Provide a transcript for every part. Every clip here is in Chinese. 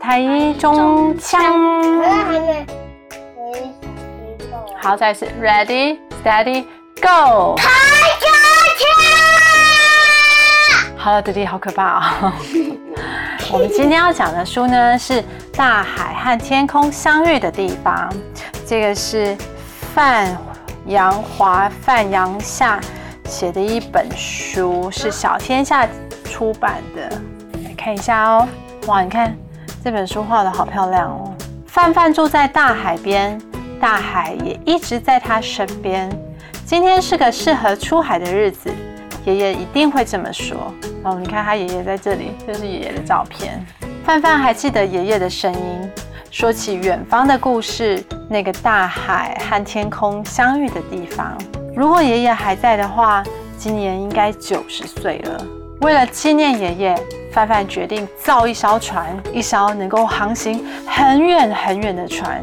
台中腔。好，再次，Ready, Steady, Go。台中腔。好了，弟弟，好可怕啊、哦！我们今天要讲的书呢，是大海和天空相遇的地方。这个是范阳华、范阳夏写的一本书，是小天下出版的。来看一下哦，哇，你看。这本书画得好漂亮哦！范范住在大海边，大海也一直在他身边。今天是个适合出海的日子，爷爷一定会这么说。哦，你看他爷爷在这里，这是爷爷的照片。范范还记得爷爷的声音，说起远方的故事，那个大海和天空相遇的地方。如果爷爷还在的话，今年应该九十岁了。为了纪念爷爷，范范决定造一艘船，一艘能够航行很远很远的船。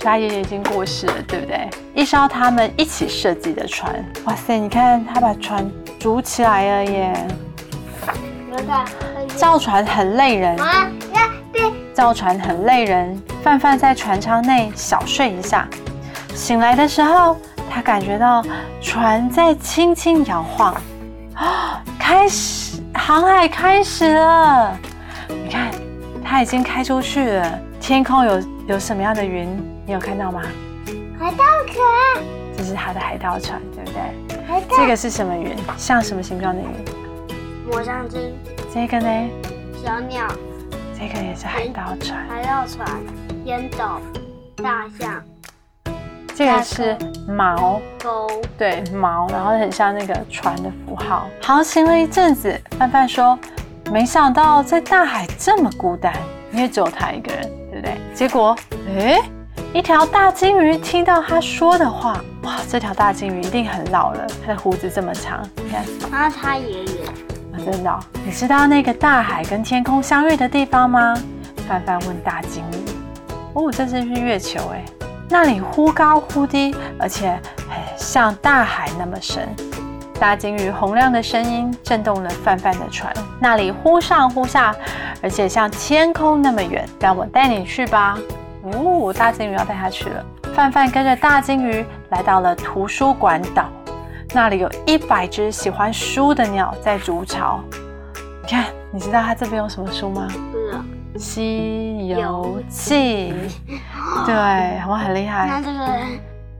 他爷爷已经过世了，对不对？一艘他们一起设计的船。哇塞，你看他把船组起来了耶！造船很累人。造船很累人。范范在船舱内小睡一下，醒来的时候，他感觉到船在轻轻摇晃。啊！开始航海开始了，你看，它已经开出去了。天空有有什么样的云？你有看到吗？海盗船。这是它的海盗船，对不对？海盗。这个是什么云？像什么形状的云？抹香鲸。这个呢？小鸟。这个也是海盗船。海盗船。烟斗。大象。这个是锚，钩，对，锚，然后很像那个船的符号。航行了一阵子，范范说：“没想到在大海这么孤单，因为只有他一个人，对不对？”结果，哎，一条大金鱼听到他说的话，哇，这条大金鱼一定很老了，它的胡子这么长，你看。那他爷爷。啊，真的哦？你知道那个大海跟天空相遇的地方吗？范范问大金鱼。哦，这是月球哎。那里忽高忽低，而且像大海那么深。大鲸鱼洪亮的声音震动了范范的船。那里忽上忽下，而且像天空那么远。让我带你去吧。哦，大鲸鱼要带他去了。范范跟着大鲸鱼来到了图书馆岛，那里有一百只喜欢书的鸟在筑巢。你看，你知道它这边有什么书吗？西游记》对，我很厉害。那这个，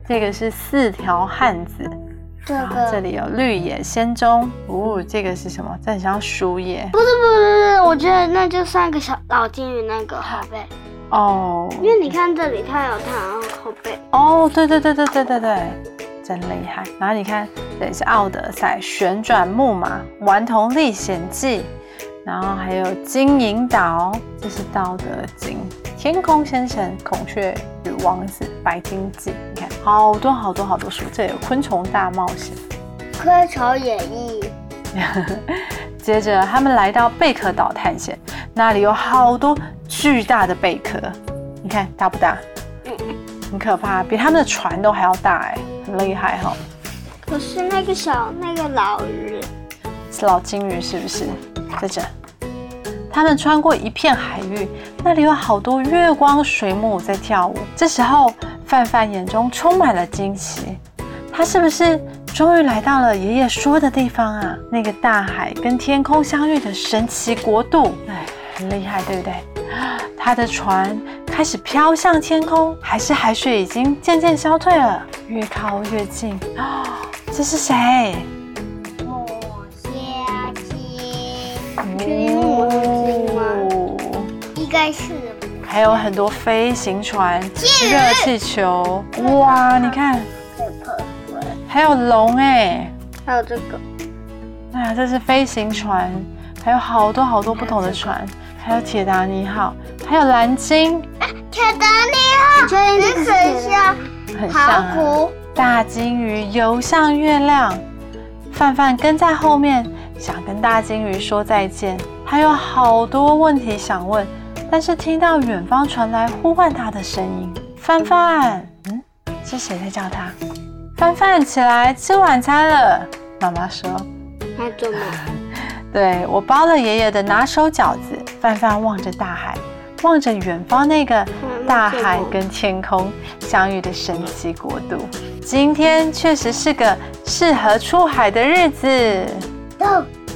这个是四条汉子。这个，这里有绿野仙踪。哦，这个是什么？这很像树叶。不是不是不是，我觉得那就像个小老金鱼那个后背。哦。因为你看这里，它有它后背。哦，对对对对对对对，真厉害。然后你看，这里是《奥德赛》、《旋转木马》、《顽童历险记》。然后还有金银岛，这是《道德经》；天空先生、孔雀与王子、白鲸记。你看，好多好多好多书。这里有《昆虫大冒险》、《昆虫演义》。接着，他们来到贝壳岛探险，那里有好多巨大的贝壳。你看大不大？嗯，很可怕，比他们的船都还要大，哎，很厉害哈。可是那个小那个老鱼，是老金鱼是不是？在这，他们穿过一片海域，那里有好多月光水母在跳舞。这时候，范范眼中充满了惊奇，他是不是终于来到了爷爷说的地方啊？那个大海跟天空相遇的神奇国度，哎，很厉害，对不对？他的船开始飘向天空，还是海水已经渐渐消退了？越靠越近，啊，这是谁？应该是，还有很多飞行船、热气球，哇！你看，还有龙哎，还有这个，哎呀，这是飞行船，还有好多好多不同的船，还有铁达尼号，还有蓝鲸，铁达尼号，很像，很像啊。大鲸鱼游向月亮，范范跟在后面，想跟大金鱼说再见，还有好多问题想问。但是听到远方传来呼唤他的声音，范范，嗯，是谁在叫他？范范，起来吃晚餐了。妈妈说：“他怎么？对，我包了爷爷的拿手饺子，范范望着大海，望着远方那个大海跟天空相遇的神奇国度。今天确实是个适合出海的日子。go.